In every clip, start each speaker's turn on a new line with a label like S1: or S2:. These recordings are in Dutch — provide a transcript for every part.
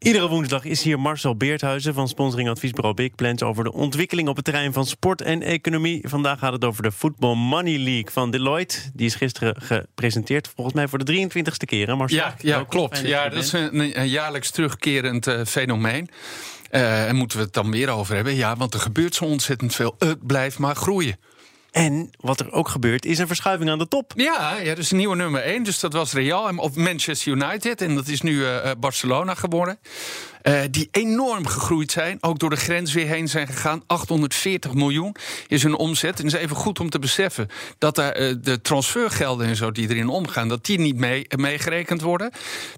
S1: Iedere woensdag is hier Marcel Beerthuizen van sponsoring adviesbureau Big Plans over de ontwikkeling op het terrein van sport en economie. Vandaag gaat het over de Football Money League van Deloitte. Die is gisteren gepresenteerd, volgens mij voor de 23ste keer, hè Marcel?
S2: Ja, ja klopt. Ja, dat is een, een jaarlijks terugkerend uh, fenomeen. Uh, en moeten we het dan meer over hebben? Ja, want er gebeurt zo ontzettend veel. Het blijft maar groeien.
S1: En wat er ook gebeurt, is een verschuiving aan de top.
S2: Ja, ja dus nieuwe nummer 1. Dus dat was Real of Manchester United. En dat is nu uh, Barcelona geworden. Uh, die enorm gegroeid zijn. Ook door de grens weer heen zijn gegaan. 840 miljoen is hun omzet. En het is even goed om te beseffen dat daar, uh, de transfergelden en zo die erin omgaan, dat die niet mee, meegerekend worden.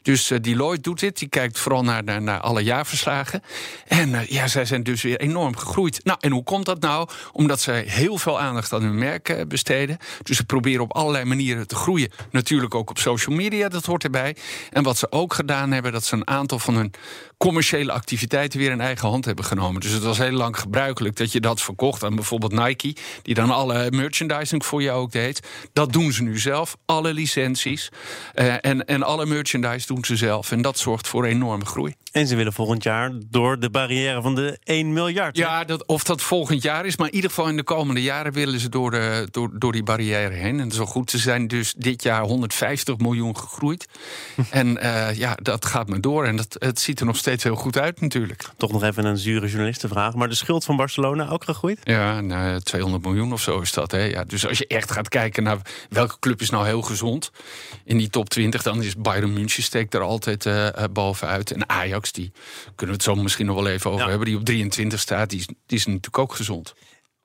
S2: Dus uh, Deloitte doet dit. Die kijkt vooral naar, naar, alle jaarverslagen. En ja, zij zijn dus weer enorm gegroeid. Nou, en hoe komt dat nou? Omdat zij heel veel aandacht aan hun merk besteden. Dus ze proberen op allerlei manieren te groeien. Natuurlijk ook op social media, dat hoort erbij. En wat ze ook gedaan hebben, dat ze een aantal van hun commerciële activiteiten weer in eigen hand hebben genomen. Dus het was heel lang gebruikelijk dat je dat verkocht aan bijvoorbeeld Nike, die dan alle merchandising voor je ook deed. Dat doen ze nu zelf, alle licenties uh, en, en alle merchandise doen ze zelf. En dat zorgt voor enorme groei.
S1: En ze willen volgend jaar door de barrière van de 1 miljard.
S2: Ja, dat, of dat volgend jaar is, maar in ieder geval in de komende jaren willen ze door, de, door, door die barrière heen. En zo goed, ze zijn dus dit jaar 150 miljoen gegroeid. en uh, ja, dat gaat maar door. En dat, het ziet er nog steeds heel goed uit natuurlijk.
S1: Toch nog even een zure journalistenvraag. Maar de schuld van Barcelona ook gegroeid?
S2: Ja, nou, 200 miljoen of zo is dat. Hè? Ja, dus als je echt gaat kijken naar welke club is nou heel gezond in die top 20, dan is Bayern München steekt er altijd uh, bovenuit. En Ajax, die kunnen we het zo misschien nog wel even over ja. hebben, die op 23 staat, die is, die is natuurlijk ook gezond.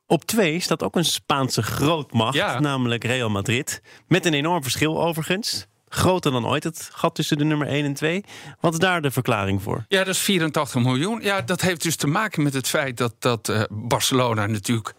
S1: Op twee staat ook een Spaanse grootmacht, ja. namelijk Real Madrid. Met een enorm verschil overigens groter dan ooit, het gat tussen de nummer 1 en 2. Wat is daar de verklaring voor?
S2: Ja, dat is 84 miljoen. Ja, dat heeft dus te maken met het feit dat, dat uh, Barcelona natuurlijk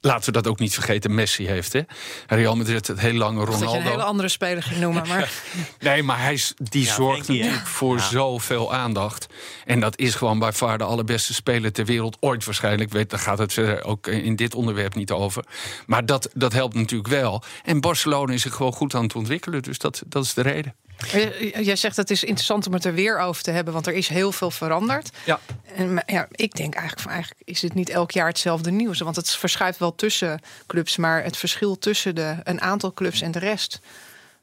S2: Laten we dat ook niet vergeten, Messi heeft. Hè? Real Madrid het heel lange Ronaldo. Dat
S3: je een hele andere speler ging noemen. Maar...
S2: nee, maar hij is, die ja, zorgt natuurlijk voor ja. zoveel aandacht. En dat is gewoon bij far de allerbeste speler ter wereld ooit waarschijnlijk. Weet, daar gaat het verder ook in dit onderwerp niet over. Maar dat, dat helpt natuurlijk wel. En Barcelona is zich gewoon goed aan het ontwikkelen. Dus dat, dat is de reden.
S3: Jij zegt het is interessant om het er weer over te hebben, want er is heel veel veranderd.
S2: Ja.
S3: En ja, ik denk eigenlijk van eigenlijk is het niet elk jaar hetzelfde nieuws, want het verschuift wel tussen clubs, maar het verschil tussen de, een aantal clubs en de rest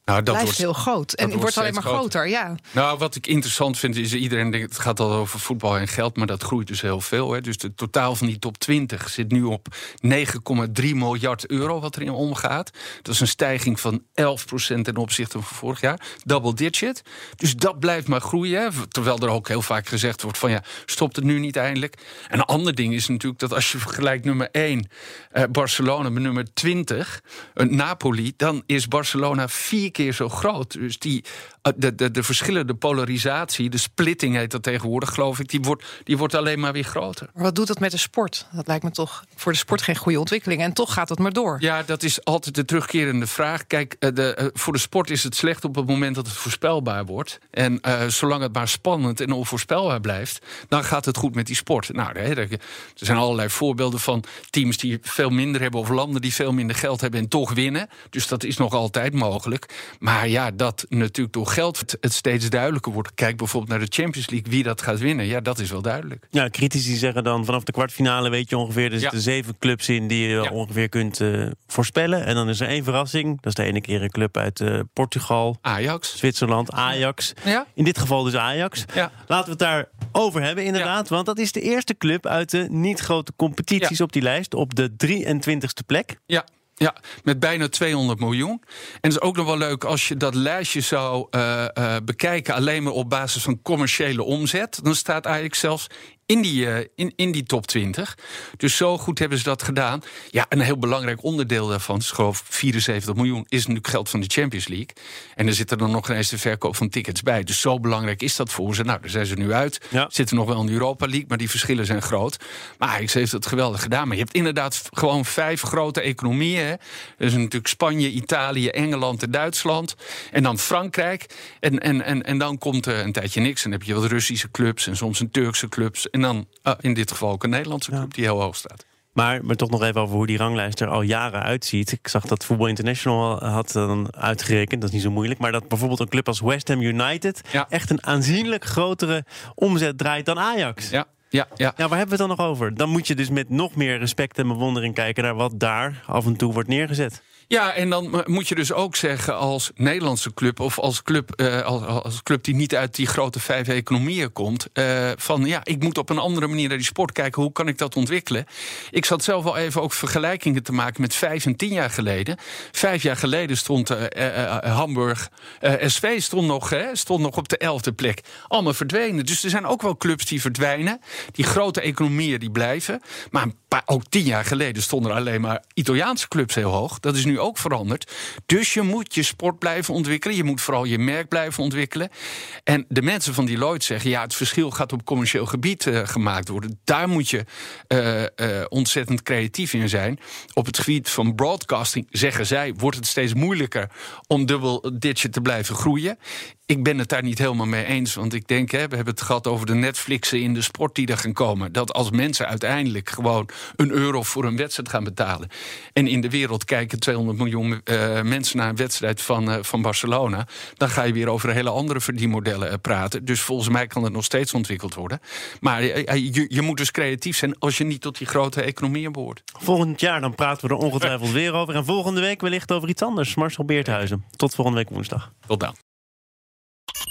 S3: nou, dat blijft wordt, heel groot. En het wordt alleen maar groter. groter. ja.
S2: Nou, wat ik interessant vind is... iedereen denkt, het gaat al over voetbal en geld... maar dat groeit dus heel veel. Hè. Dus het totaal van die top 20 zit nu op 9,3 miljard euro... wat erin omgaat. Dat is een stijging van 11% ten opzichte van vorig jaar. Double digit. Dus dat blijft maar groeien. Hè. Terwijl er ook heel vaak gezegd wordt van... ja, stopt het nu niet eindelijk. En een ander ding is natuurlijk dat als je vergelijkt nummer 1... Eh, Barcelona met nummer 20, uh, Napoli... dan is Barcelona vier keer zo groot. Dus die, eh, de, de, de verschillende polarisatie, de splitting heet dat tegenwoordig, geloof ik, die wordt, die wordt alleen maar weer groter.
S3: Maar wat doet dat met de sport? Dat lijkt me toch voor de sport geen goede ontwikkeling. En toch gaat het maar door.
S2: Ja, dat is altijd de terugkerende vraag. Kijk, eh, de, voor de sport is het slecht op het moment dat het voorspelbaar wordt. En uh, zolang het maar spannend en onvoorspelbaar blijft, dan gaat het goed met die sport. Nou, er zijn allerlei voorbeelden van teams die veel minder hebben, of landen die veel minder geld hebben en toch winnen. Dus dat is nog altijd mogelijk. Maar ja, dat natuurlijk door geld het steeds duidelijker wordt. Kijk bijvoorbeeld naar de Champions League, wie dat gaat winnen. Ja, dat is wel duidelijk.
S1: Ja, critici zeggen dan vanaf de kwartfinale weet je ongeveer... er zitten ja. zeven clubs in die je ja. ongeveer kunt uh, voorspellen. En dan is er één verrassing. Dat is de ene keer een club uit uh, Portugal.
S2: Ajax.
S1: Zwitserland, Ajax.
S2: Ja.
S1: In dit geval dus Ajax.
S2: Ja.
S1: Laten we het daar over hebben inderdaad. Want dat is de eerste club uit de niet grote competities op die lijst. Op de 23ste plek.
S2: Ja. Ja, met bijna 200 miljoen. En het is ook nog wel leuk als je dat lijstje zou uh, uh, bekijken, alleen maar op basis van commerciële omzet. Dan staat eigenlijk zelfs in die, uh, in, in die top 20. Dus zo goed hebben ze dat gedaan. Ja, een heel belangrijk onderdeel daarvan, is geloof 74 miljoen, is natuurlijk geld van de Champions League. En er zit er dan nog eens de verkoop van tickets bij. Dus zo belangrijk is dat voor ze. Nou, daar zijn ze nu uit. Ja. Zitten nog wel in de Europa League, maar die verschillen zijn groot. Maar Ajax heeft het geweldig gedaan. Maar je hebt inderdaad gewoon vijf grote economieën. Hè. Dus natuurlijk Spanje, Italië, Engeland en Duitsland. En dan Frankrijk. En, en, en, en dan komt er een tijdje niks. En dan heb je wat Russische clubs en soms een Turkse clubs. En dan uh, in dit geval ook een Nederlandse club die heel hoog staat.
S1: Maar, maar toch nog even over hoe die ranglijst er al jaren uitziet. Ik zag dat Football International had dan uitgerekend, dat is niet zo moeilijk. Maar dat bijvoorbeeld een club als West Ham United echt een aanzienlijk grotere omzet draait dan Ajax.
S2: Ja, ja, ja.
S1: ja, waar hebben we het dan nog over? Dan moet je dus met nog meer respect en bewondering kijken naar wat daar af en toe wordt neergezet.
S2: Ja, en dan moet je dus ook zeggen als Nederlandse club of als club, uh, als, als, club die niet uit die grote vijf economieën komt, uh, van ja, ik moet op een andere manier naar die sport kijken. Hoe kan ik dat ontwikkelen? Ik zat zelf wel even ook vergelijkingen te maken met vijf en tien jaar geleden. Vijf jaar geleden stond uh, Hamburg, SV stond nog, hè, stond nog op de elfde plek. Allemaal verdwenen. Dus er zijn ook wel clubs die verdwijnen. Die grote economieën die blijven. Maar een paar, ook tien jaar geleden stonden er alleen maar Italiaanse clubs heel hoog. Dat is nu ook veranderd. Dus je moet je sport blijven ontwikkelen. Je moet vooral je merk blijven ontwikkelen. En de mensen van Deloitte zeggen: ja, het verschil gaat op commercieel gebied uh, gemaakt worden. Daar moet je uh, uh, ontzettend creatief in zijn. Op het gebied van broadcasting, zeggen zij, wordt het steeds moeilijker om dubbel digit te blijven groeien. Ik ben het daar niet helemaal mee eens. Want ik denk, hè, we hebben het gehad over de Netflixen in de sport die er gaan komen. Dat als mensen uiteindelijk gewoon een euro voor een wedstrijd gaan betalen. En in de wereld kijken 200 miljoen uh, mensen naar een wedstrijd van, uh, van Barcelona. Dan ga je weer over hele andere verdienmodellen uh, praten. Dus volgens mij kan het nog steeds ontwikkeld worden. Maar je, je moet dus creatief zijn als je niet tot die grote economieën behoort.
S1: Volgend jaar dan praten we er ongetwijfeld weer over. En volgende week wellicht over iets anders. Marcel Beerthuizen. Tot volgende week woensdag.
S2: Tot dan.